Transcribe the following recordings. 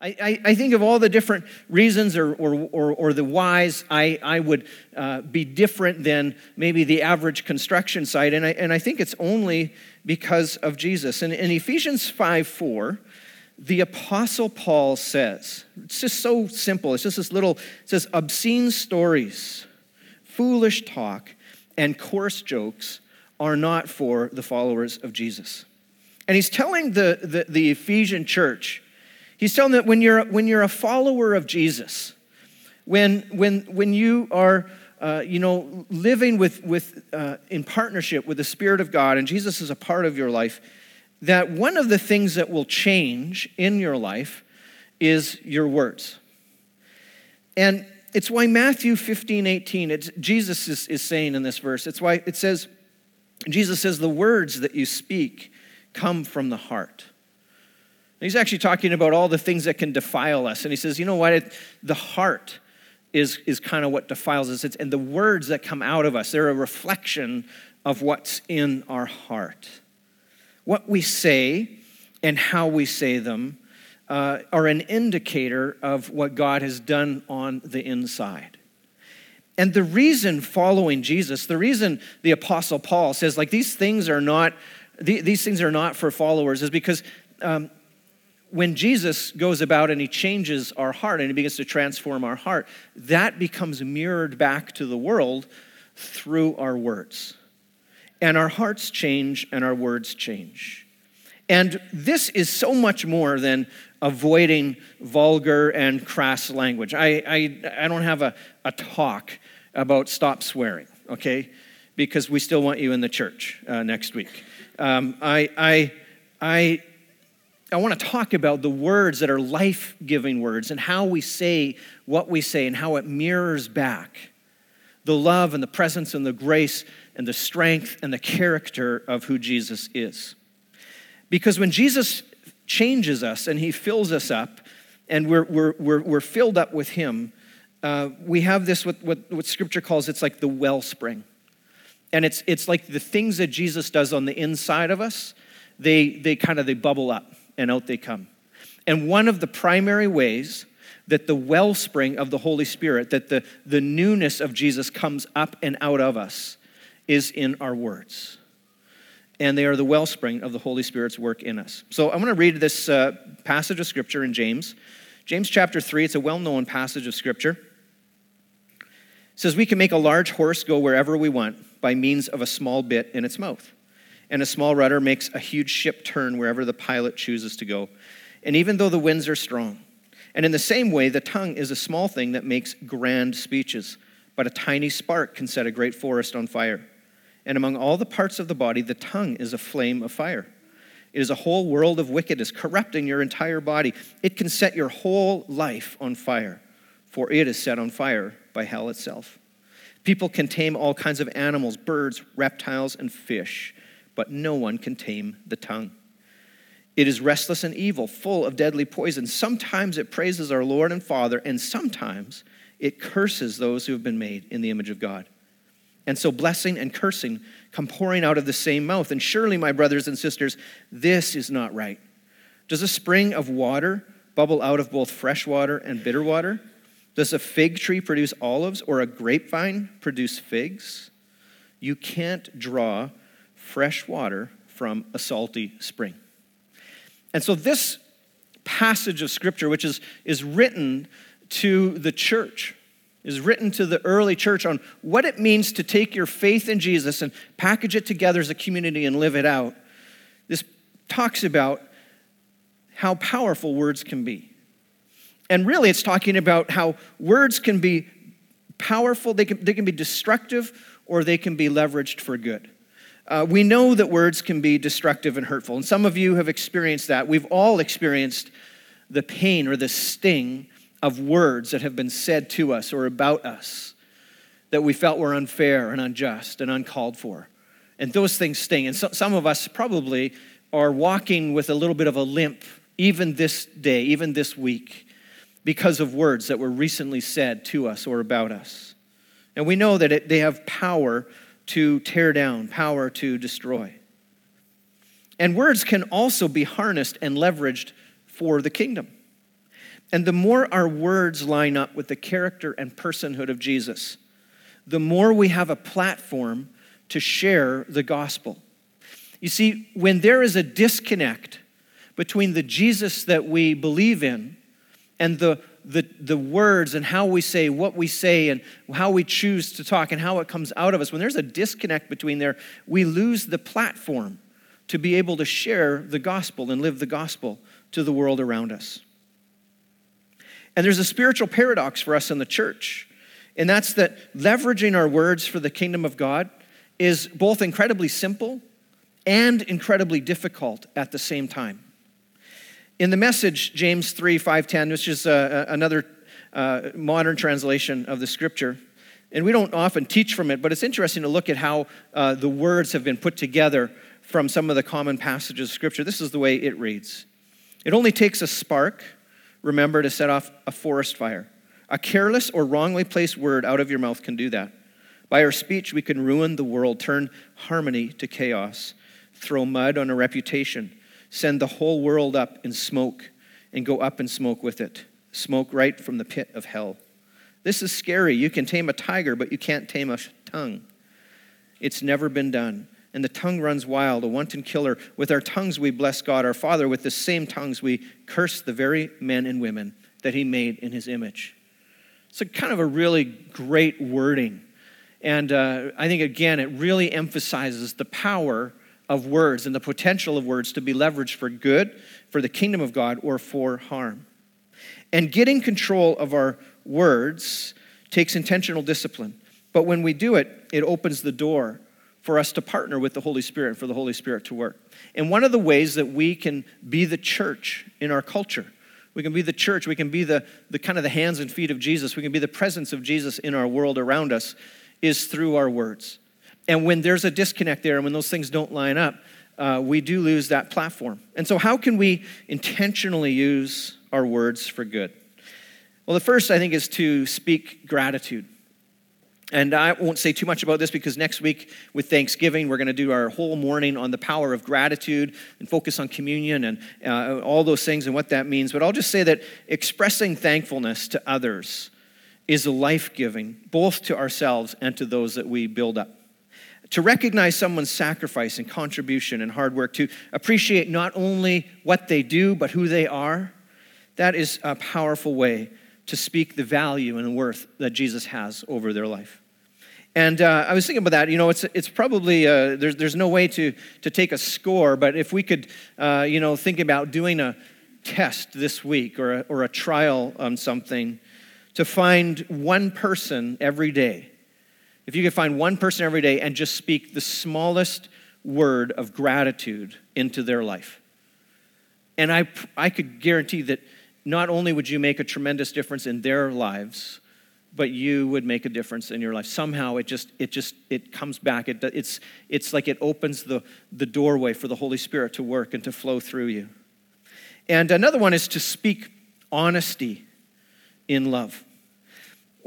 I, I, I, think of all the different reasons or, or, or, or the whys I, I would uh, be different than maybe the average construction site. And I, and I think it's only because of Jesus. And in Ephesians 5 4, the Apostle Paul says, it's just so simple. It's just this little, it says, obscene stories, foolish talk, and coarse jokes are not for the followers of Jesus. And he's telling the, the, the Ephesian church, He's telling that when you're, when you're a follower of Jesus, when, when, when you are uh, you know, living with, with, uh, in partnership with the Spirit of God, and Jesus is a part of your life, that one of the things that will change in your life is your words. And it's why Matthew 15, 18, it's, Jesus is, is saying in this verse, it's why it says, Jesus says, the words that you speak come from the heart. He's actually talking about all the things that can defile us. And he says, you know what? It, the heart is, is kind of what defiles us. It's, and the words that come out of us, they're a reflection of what's in our heart. What we say and how we say them uh, are an indicator of what God has done on the inside. And the reason following Jesus, the reason the Apostle Paul says, like, these things are not, these things are not for followers, is because um, when Jesus goes about and he changes our heart and he begins to transform our heart, that becomes mirrored back to the world through our words. And our hearts change and our words change. And this is so much more than avoiding vulgar and crass language. I, I, I don't have a, a talk about stop swearing, okay? Because we still want you in the church uh, next week. Um, I, I, I I want to talk about the words that are life giving words and how we say what we say and how it mirrors back the love and the presence and the grace and the strength and the character of who Jesus is. Because when Jesus changes us and he fills us up and we're, we're, we're, we're filled up with him, uh, we have this, what, what, what scripture calls it's like the wellspring. And it's, it's like the things that Jesus does on the inside of us, they, they kind of, they bubble up and out they come. And one of the primary ways that the wellspring of the Holy Spirit, that the, the newness of Jesus comes up and out of us, is in our words. And they are the wellspring of the Holy Spirit's work in us. So I'm going to read this uh, passage of Scripture in James. James chapter 3, it's a well known passage of Scripture. It says, We can make a large horse go wherever we want by means of a small bit in its mouth and a small rudder makes a huge ship turn wherever the pilot chooses to go. And even though the winds are strong, and in the same way, the tongue is a small thing that makes grand speeches, but a tiny spark can set a great forest on fire. And among all the parts of the body, the tongue is a flame of fire. It is a whole world of wickedness, corrupting your entire body. It can set your whole life on fire, for it is set on fire by hell itself. People can tame all kinds of animals, birds, reptiles, and fish but no one can tame the tongue. It is restless and evil, full of deadly poison. Sometimes it praises our Lord and Father, and sometimes it curses those who have been made in the image of God. And so blessing and cursing come pouring out of the same mouth. And surely, my brothers and sisters, this is not right. Does a spring of water bubble out of both fresh water and bitter water? Does a fig tree produce olives or a grapevine produce figs? You can't draw fresh water from a salty spring. And so, this passage of scripture, which is, is written to the church, is written to the early church on what it means to take your faith in Jesus and package it together as a community and live it out. This talks about how powerful words can be. And really, it's talking about how words can be powerful, they can, they can be destructive, or they can be leveraged for good. Uh, we know that words can be destructive and hurtful, and some of you have experienced that. We've all experienced the pain or the sting of words that have been said to us or about us that we felt were unfair and unjust and uncalled for. And those things sting. And so, some of us probably are walking with a little bit of a limp even this day, even this week, because of words that were recently said to us or about us. And we know that it, they have power to tear down, power to destroy. And words can also be harnessed and leveraged for the kingdom. And the more our words line up with the character and personhood of Jesus, the more we have a platform to share the gospel. You see, when there is a disconnect between the Jesus that we believe in and the, the, the words and how we say what we say and how we choose to talk and how it comes out of us, when there's a disconnect between there, we lose the platform to be able to share the gospel and live the gospel to the world around us. And there's a spiritual paradox for us in the church, and that's that leveraging our words for the kingdom of God is both incredibly simple and incredibly difficult at the same time. In the message, James 3 5 10, which is uh, another uh, modern translation of the scripture, and we don't often teach from it, but it's interesting to look at how uh, the words have been put together from some of the common passages of scripture. This is the way it reads It only takes a spark remember to set off a forest fire. A careless or wrongly placed word out of your mouth can do that. By our speech, we can ruin the world, turn harmony to chaos, throw mud on a reputation, send the whole world up in smoke, and go up in smoke with it. Smoke right from the pit of hell. This is scary. You can tame a tiger, but you can't tame a tongue. It's never been done and the tongue runs wild, a wanton killer. With our tongues we bless God our Father. With the same tongues we curse the very men and women that He made in His image. It's a kind of a really great wording. And uh, I think, again, it really emphasizes the power of words and the potential of words to be leveraged for good, for the kingdom of God, or for harm. And getting control of our words takes intentional discipline. But when we do it, it opens the door for us to partner with the Holy Spirit and for the Holy Spirit to work. And one of the ways that we can be the church in our culture, we can be the church, we can be the, the kind of the hands and feet of Jesus, we can be the presence of Jesus in our world around us, is through our words. And when there's a disconnect there and when those things don't line up, uh, we do lose that platform. And so, how can we intentionally use our words for good? Well, the first, I think, is to speak gratitude. And I won't say too much about this because next week with Thanksgiving, we're going to do our whole morning on the power of gratitude and focus on communion and uh, all those things and what that means. But I'll just say that expressing thankfulness to others is life giving, both to ourselves and to those that we build up. To recognize someone's sacrifice and contribution and hard work, to appreciate not only what they do, but who they are, that is a powerful way to speak the value and worth that Jesus has over their life. And uh, I was thinking about that. You know, it's, it's probably, uh, there's, there's no way to, to take a score, but if we could, uh, you know, think about doing a test this week or a, or a trial on something to find one person every day. If you could find one person every day and just speak the smallest word of gratitude into their life. And I, I could guarantee that not only would you make a tremendous difference in their lives, but you would make a difference in your life. Somehow it just, it just, it comes back. It, it's, it's like it opens the, the doorway for the Holy Spirit to work and to flow through you. And another one is to speak honesty in love.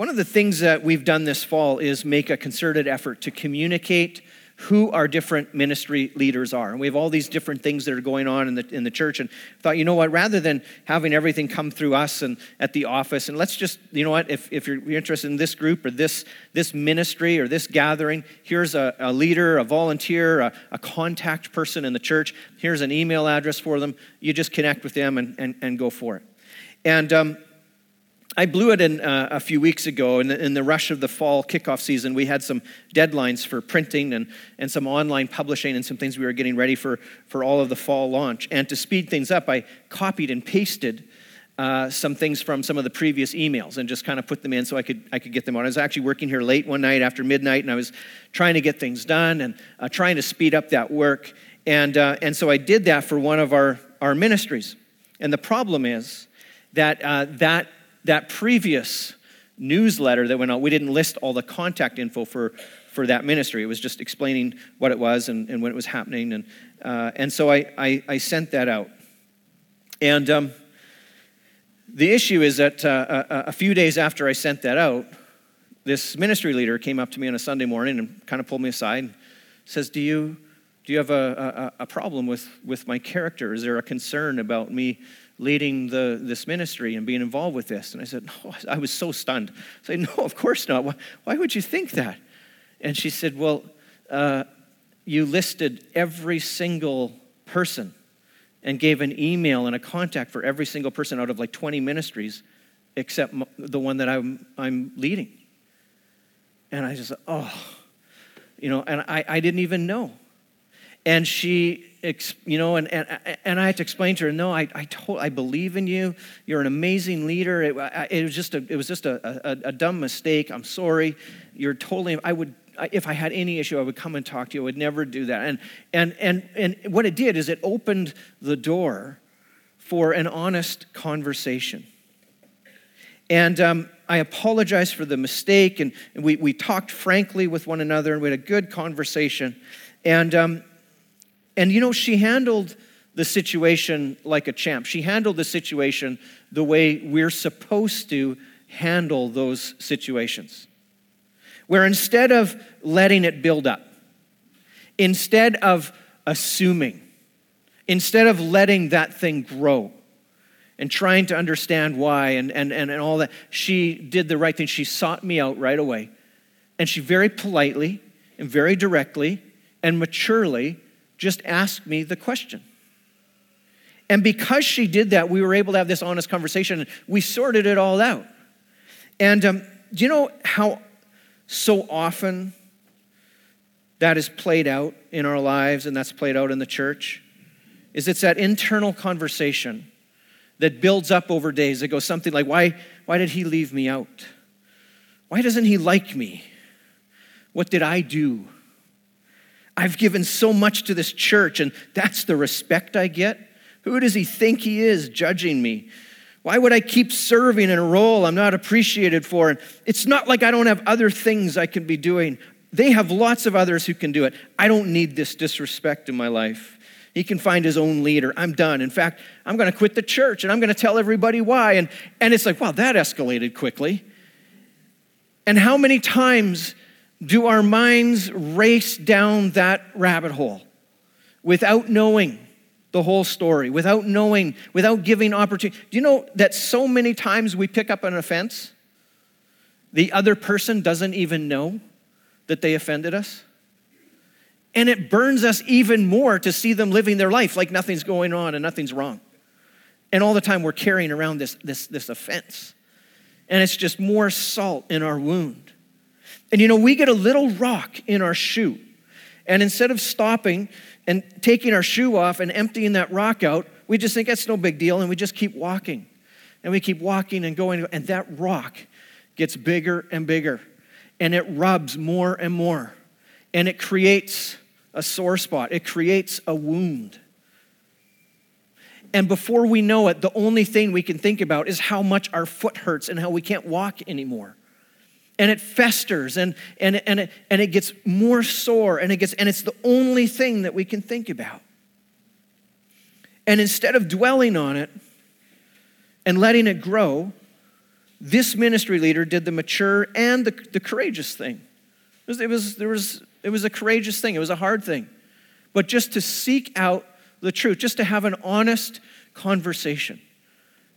One of the things that we've done this fall is make a concerted effort to communicate who our different ministry leaders are. And we have all these different things that are going on in the, in the church. And thought, you know what, rather than having everything come through us and at the office, and let's just, you know what, if, if you're interested in this group or this, this ministry or this gathering, here's a, a leader, a volunteer, a, a, contact person in the church. Here's an email address for them. You just connect with them and, and, and go for it. And um, I blew it in uh, a few weeks ago in the, in the, rush of the fall kickoff season. We had some deadlines for printing and, and some online publishing and some things we were getting ready for, for all of the fall launch. And to speed things up, I copied and pasted uh, some things from some of the previous emails and just kind of put them in so I could, I could get them on. I was actually working here late one night after midnight and I was trying to get things done and uh, trying to speed up that work. And, uh, and so I did that for one of our, our ministries. And the problem is that uh, that that previous newsletter that went out, we didn't list all the contact info for, for that ministry. It was just explaining what it was and, and when it was happening. And, uh, and so I, I, I, sent that out. And um, the issue is that uh, a, a, few days after I sent that out, this ministry leader came up to me on a Sunday morning and kind of pulled me aside and says, Do you, do you have a, a, a problem with, with my character? Is there a concern about me leading the, this ministry and being involved with this. And I said, No, I was so stunned. I said, No, of course not. Why, why would you think that? And she said, Well, uh, you listed every single person and gave an email and a contact for every single person out of like 20 ministries except the one that I'm, I'm leading. And I just, oh, you know, and I, I didn't even know. And she, you know, and, and, and I had to explain to her, no, I, I, told, I believe in you. You're an amazing leader. It, it was just, a, it was just a, a, a dumb mistake. I'm sorry. You're totally, I would if I had any issue, I would come and talk to you. I would never do that. And, and, and, and what it did is it opened the door for an honest conversation. And um, I apologize for the mistake, and, we, we talked frankly with one another, and we had a good conversation. And, um, and you know, she handled the situation like a champ. She handled the situation the way we're supposed to handle those situations where instead of letting it build up, instead of assuming, instead of letting that thing grow and trying to understand why and, and, and, and all that, she did the right thing. She sought me out right away. And she very politely and very directly and maturely just ask me the question. And because she did that, we were able to have this honest conversation we sorted it all out. And um, do you know how so often that is played out in our lives and that's played out in the church is it's that internal conversation that builds up over days that goes something like why why did he leave me out why doesn't he like me what did i do i've given so much to this church and that's the respect i get who does he think he is judging me why would I keep serving in a role I'm not appreciated for? And it's not like I don't have other things I can be doing. They have lots of others who can do it. I don't need this disrespect in my life. He can find his own leader. I'm done. In fact, I'm going to quit the church and I'm going to tell everybody why. And, and it's like, wow, that escalated quickly. And how many times do our minds race down that rabbit hole without knowing? the whole story without knowing, without giving opportunity. Do you know that so many times we pick up an offense, the other person doesn't even know that they offended us? And it burns us even more to see them living their life like nothing's going on and nothing's wrong. And all the time we're carrying around this, this, this offense. And it's just more salt in our wound. And you know, we get a little rock in our shoe. And instead of stopping and taking our shoe off and emptying that rock out, we just think that's no big deal and we just keep walking. And we keep walking and going, and that rock gets bigger and bigger. And it rubs more and more. And it creates a sore spot, it creates a wound. And before we know it, the only thing we can think about is how much our foot hurts and how we can't walk anymore and it festers and, and, and, it, and it gets more sore and it gets and it's the only thing that we can think about. And instead of dwelling on it and letting it grow this ministry leader did the mature and the, the courageous thing. It was, it was, there was, it was a courageous thing. It was a hard thing. But just to seek out the truth just to have an honest conversation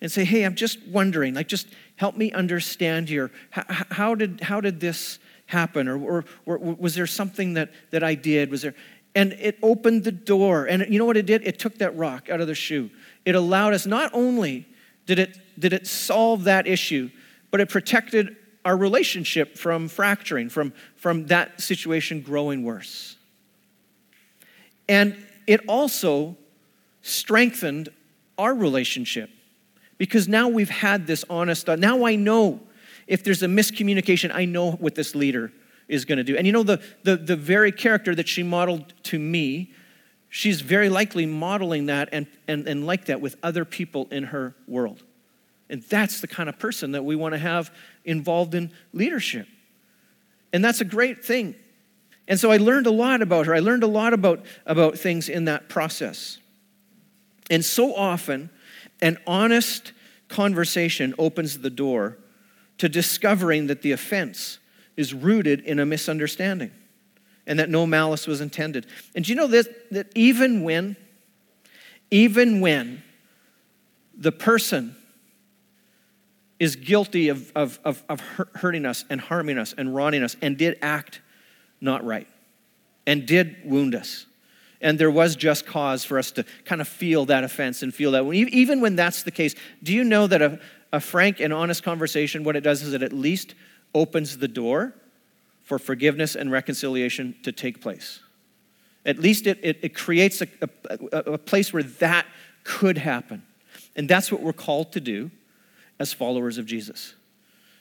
and say hey i'm just wondering like just help me understand here. How, how did, how did this happen? Or, or, or, was there something that, that I did? Was there? And it opened the door. And you know what it did? It took that rock out of the shoe. It allowed us, not only did it, did it solve that issue, but it protected our relationship from fracturing, from, from that situation growing worse. And it also strengthened our relationship because now we've had this honest, uh, now I know if there's a miscommunication, I know what this leader is going to do. And you know, the, the, the very character that she modeled to me, she's very likely modeling that and, and, and like that with other people in her world. And that's the kind of person that we want to have involved in leadership. And that's a great thing. And so I learned a lot about her. I learned a lot about, about things in that process. And so often, an honest conversation opens the door to discovering that the offense is rooted in a misunderstanding and that no malice was intended. And do you know this, that even when, even when the person is guilty of, of, of, of hurting us and harming us and wronging us and did act not right and did wound us. And there was just cause for us to kind of feel that offense and feel that. Even when that's the case, do you know that a, a frank and honest conversation, what it does is it at least opens the door for forgiveness and reconciliation to take place? At least it, it, it creates a, a, a place where that could happen. And that's what we're called to do as followers of Jesus.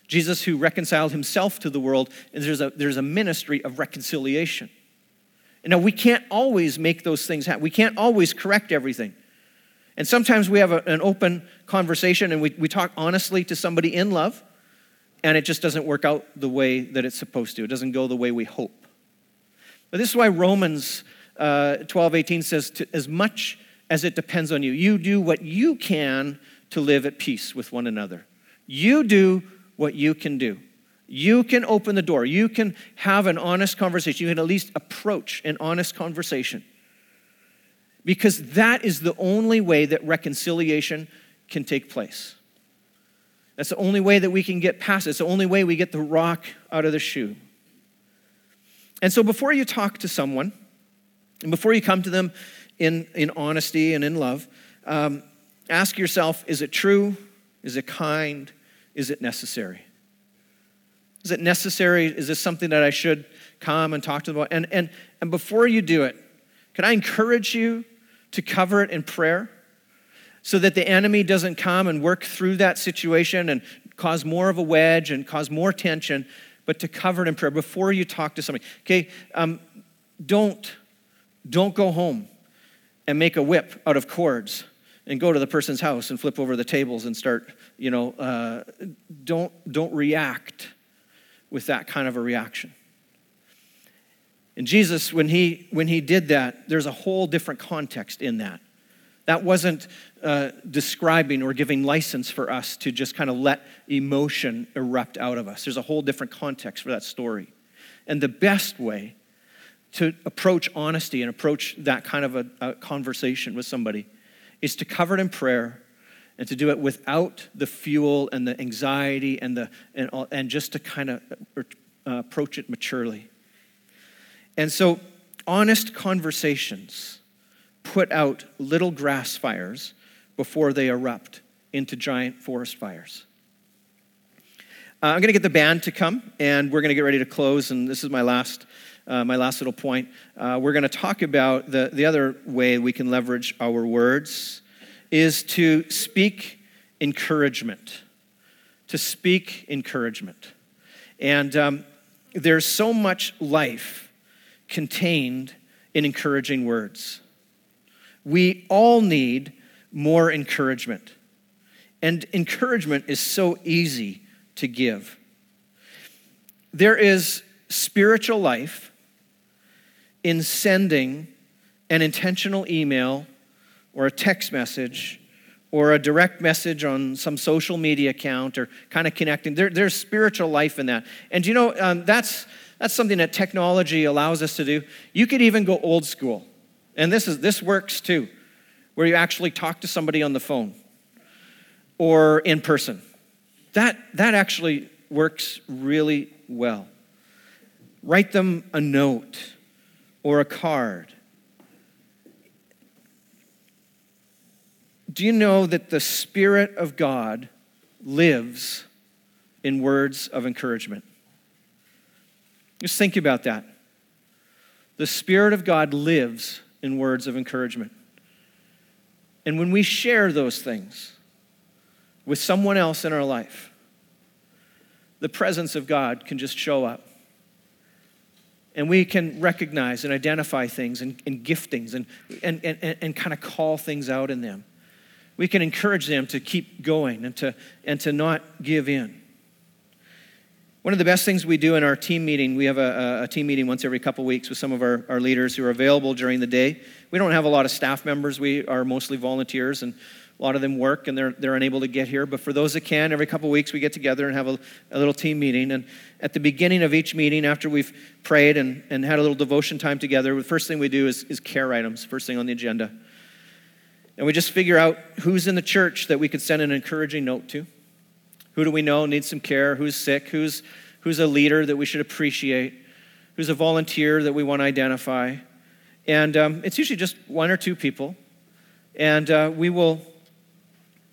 Jesus, who reconciled himself to the world, and there's a, there's a ministry of reconciliation. Now, we can't always make those things happen. We can't always correct everything. And sometimes we have a, an open conversation and we, we talk honestly to somebody in love, and it just doesn't work out the way that it's supposed to. It doesn't go the way we hope. But this is why Romans uh, 12 18 says, As much as it depends on you, you do what you can to live at peace with one another. You do what you can do. You can open the door. You can have an honest conversation. You can at least approach an honest conversation. Because that is the only way that reconciliation can take place. That's the only way that we can get past it. It's the only way we get the rock out of the shoe. And so before you talk to someone, and before you come to them in, in honesty and in love, um, ask yourself is it true? Is it kind? Is it necessary? Is it necessary? Is this something that I should come and talk to them about? And, and, and before you do it, can I encourage you to cover it in prayer so that the enemy doesn't come and work through that situation and cause more of a wedge and cause more tension, but to cover it in prayer before you talk to somebody? Okay, um, don't don't go home and make a whip out of cords and go to the person's house and flip over the tables and start, you know, uh, don't, don't react with that kind of a reaction. And Jesus, when he, when he did that, there's a whole different context in that. That wasn't uh, describing or giving license for us to just kind of let emotion erupt out of us. There's a whole different context for that story. And the best way to approach honesty and approach that kind of a, a conversation with somebody is to cover it in prayer and to do it without the fuel and the anxiety and, the, and, and just to kind of uh, approach it maturely. And so, honest conversations put out little grass fires before they erupt into giant forest fires. Uh, I'm going to get the band to come, and we're going to get ready to close. And this is my last uh, my last little point. Uh, we're going to talk about the, the other way we can leverage our words is to speak encouragement. To speak encouragement. And um, there's so much life contained in encouraging words. We all need more encouragement. And encouragement is so easy to give. There is spiritual life in sending an intentional email or a text message or a direct message on some social media account or kind of connecting. There, there's spiritual life in that. And you know, um, that's, that's something that technology allows us to do. You could even go old school. And this, is, this works too, where you actually talk to somebody on the phone or in person. That, that actually works really well. Write them a note or a card. Do you know that the Spirit of God lives in words of encouragement? Just think about that. The Spirit of God lives in words of encouragement. And when we share those things with someone else in our life, the presence of God can just show up and we can recognize and identify things and, and giftings and, and, and, and kind of call things out in them. We can encourage them to keep going and to, and to not give in. One of the best things we do in our team meeting, we have a, a team meeting once every couple weeks with some of our, our leaders who are available during the day. We don't have a lot of staff members, we are mostly volunteers, and a lot of them work and they're, they're unable to get here. But for those that can, every couple weeks we get together and have a, a little team meeting. And at the beginning of each meeting, after we've prayed and, and had a little devotion time together, the first thing we do is, is care items, first thing on the agenda. And we just figure out who's in the church that we could send an encouraging note to. Who do we know needs some care? Who's sick? Who's, who's a leader that we should appreciate? Who's a volunteer that we want to identify? And um, it's usually just one or two people. And uh, we will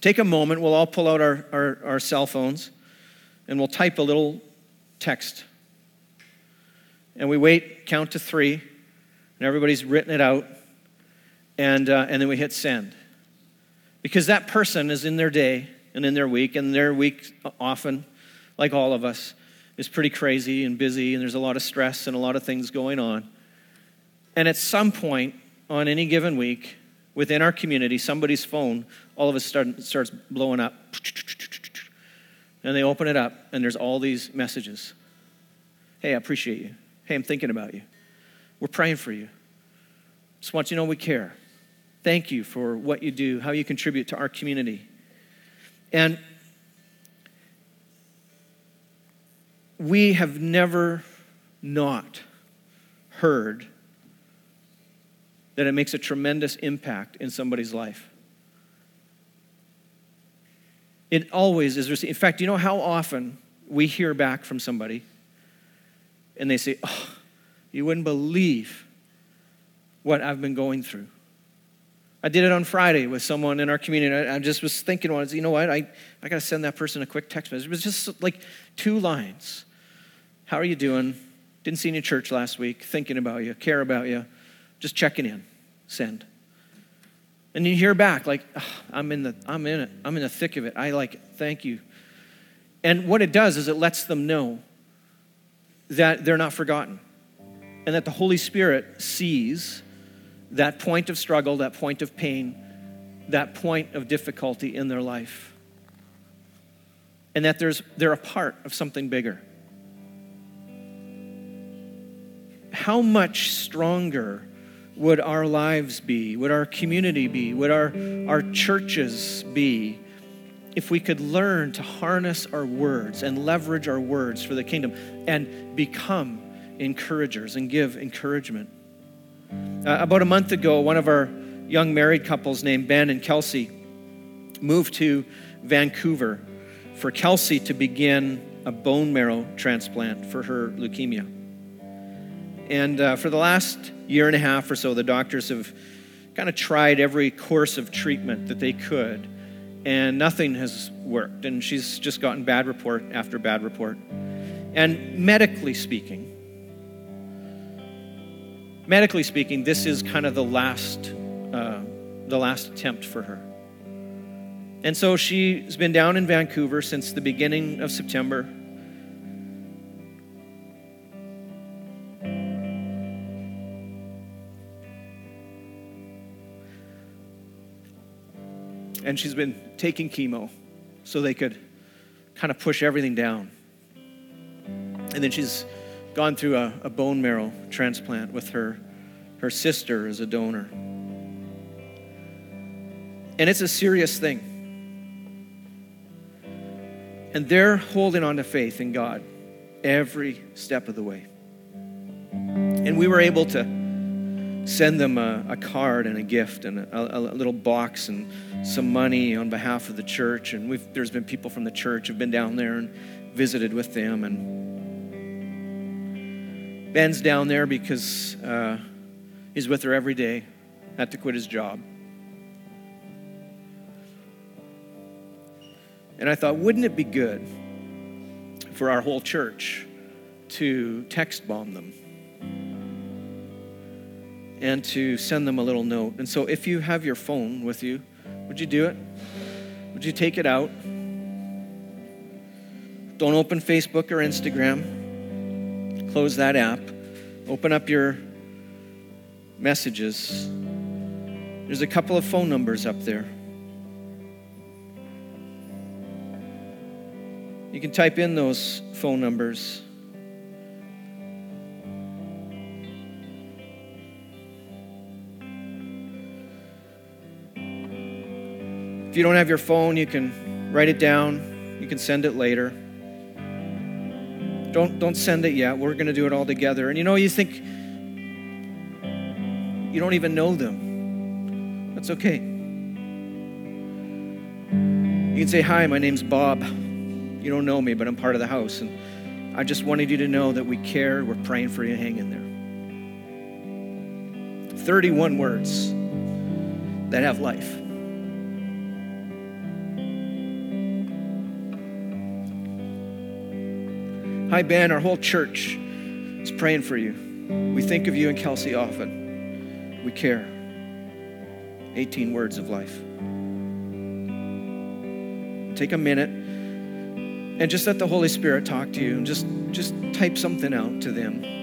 take a moment, we'll all pull out our, our, our cell phones, and we'll type a little text. And we wait, count to three, and everybody's written it out. And, uh, and then we hit send. Because that person is in their day and in their week, and their week often, like all of us, is pretty crazy and busy, and there's a lot of stress and a lot of things going on. And at some point on any given week, within our community, somebody's phone all of a sudden starts blowing up. And they open it up, and there's all these messages. Hey, I appreciate you. Hey, I'm thinking about you. We're praying for you. Just want you to know we care. Thank you for what you do, how you contribute to our community. And we have never not heard that it makes a tremendous impact in somebody's life. It always is. In fact, you know how often we hear back from somebody and they say, Oh, you wouldn't believe what I've been going through. I did it on Friday with someone in our community. I just was thinking, well, you know what? I, I got to send that person a quick text message. It was just like two lines. How are you doing? Didn't see in church last week. Thinking about you, care about you, just checking in. Send. And you hear back like, oh, I'm in the, I'm in it. I'm in the thick of it. I like it. Thank you. And what it does is it lets them know that they're not forgotten and that the Holy Spirit sees that point of struggle, that point of pain, that point of difficulty in their life. And that there's, they're a part of something bigger. How much stronger would our lives be? Would our community be? Would our, our churches be? If we could learn to harness our words and leverage our words for the kingdom and become encouragers and give encouragement. Uh, about a month ago, one of our young married couples named Ben and Kelsey moved to Vancouver for Kelsey to begin a bone marrow transplant for her leukemia. And uh, for the last year and a half or so, the doctors have kind of tried every course of treatment that they could, and nothing has worked. And she's just gotten bad report after bad report. And medically speaking, medically speaking, this is kind of the last, uh, the last attempt for her. And so she's been down in Vancouver since the beginning of September. And she's been taking chemo so they could kind of push everything down. And then she's gone through a, a bone marrow transplant with her, her sister as a donor. And it's a serious thing. And they're holding on to faith in God every step of the way. And we were able to send them a, a card and a gift and a, a, little box and some money on behalf of the church. And there's been people from the church who've been down there and visited with them. And Ben's down there because uh, he's with her every day, had to quit his job. And I thought, wouldn't it be good for our whole church to text bomb them and to send them a little note? And so, if you have your phone with you, would you do it? Would you take it out? Don't open Facebook or Instagram close that app, open up your messages. There's a couple of phone numbers up there. You can type in those phone numbers. If you don't have your phone, you can write it down. You can send it later. Don't, don't send it yet. We're going to do it all together. And you know, you think you don't even know them. That's okay. You can say, Hi, my name's Bob. You don't know me, but I'm part of the house. And I just wanted you to know that we care. We're praying for you. Hang in there. 31 words that have life. Hi, Ben. Our whole church is praying for you. We think of you and Kelsey often. We care. 18 words of life. Take a minute and just let the Holy Spirit talk to you and just, just type something out to them.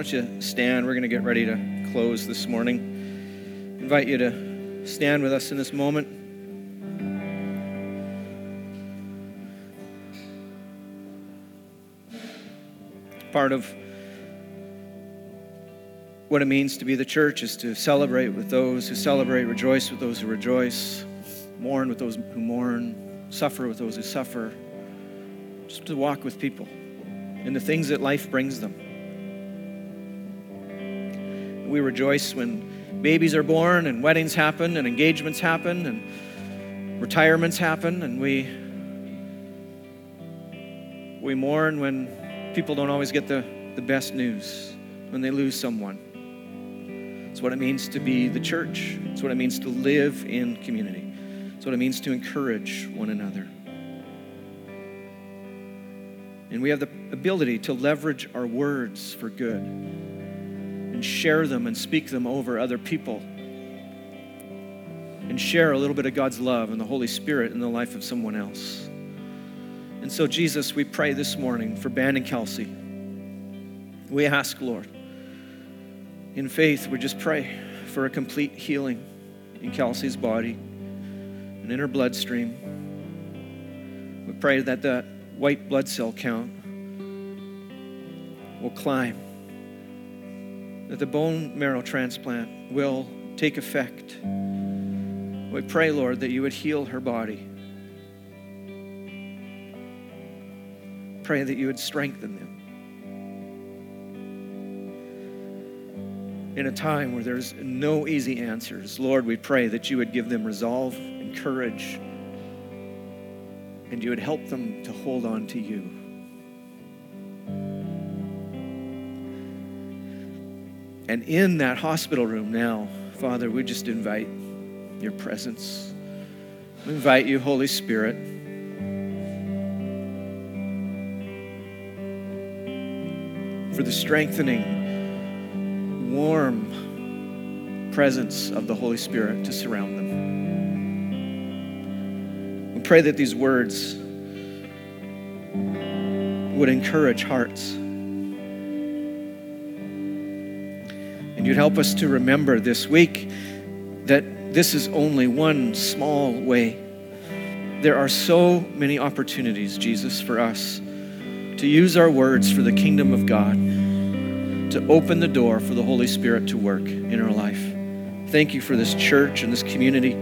Don't you stand? We're going to get ready to close this morning. invite you to stand with us in this moment. Part of what it means to be the church is to celebrate with those who celebrate, rejoice with those who rejoice, mourn with those who mourn, suffer with those who suffer. Just to walk with people in the things that life brings them we rejoice when babies are born and weddings happen and engagements happen and retirements happen and we we mourn when people don't always get the, the best news when they lose someone. It's what it means to be the church. It's what it means to live in community. It's what it means to encourage one another. And we have the ability to leverage our words for good and share them and speak them over other people and share a little bit of God's love and the Holy Spirit in the life of someone else. And so, Jesus, we pray this morning for Ben and Kelsey. We ask, Lord, in faith, we just pray for a complete healing in Kelsey's body and in her bloodstream. We pray that the white blood cell count will climb that the bone marrow transplant will take effect. We pray, Lord, that you would heal her body. Pray that you would strengthen them. In a time where there's no easy answers, Lord, we pray that you would give them resolve and courage, and you would help them to hold on to you. And in that hospital room now, Father, we just invite your presence. We invite you, Holy Spirit. For the strengthening, warm presence of the Holy Spirit to surround them. We pray that these words would encourage hearts And you'd help us to remember this week that this is only one small way. There are so many opportunities, Jesus, for us to use our words for the kingdom of God, to open the door for the Holy Spirit to work in our life. Thank you for this church and this community.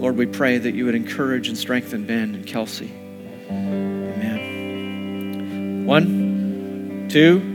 Lord, we pray that you would encourage and strengthen Ben and Kelsey. Amen. One, two.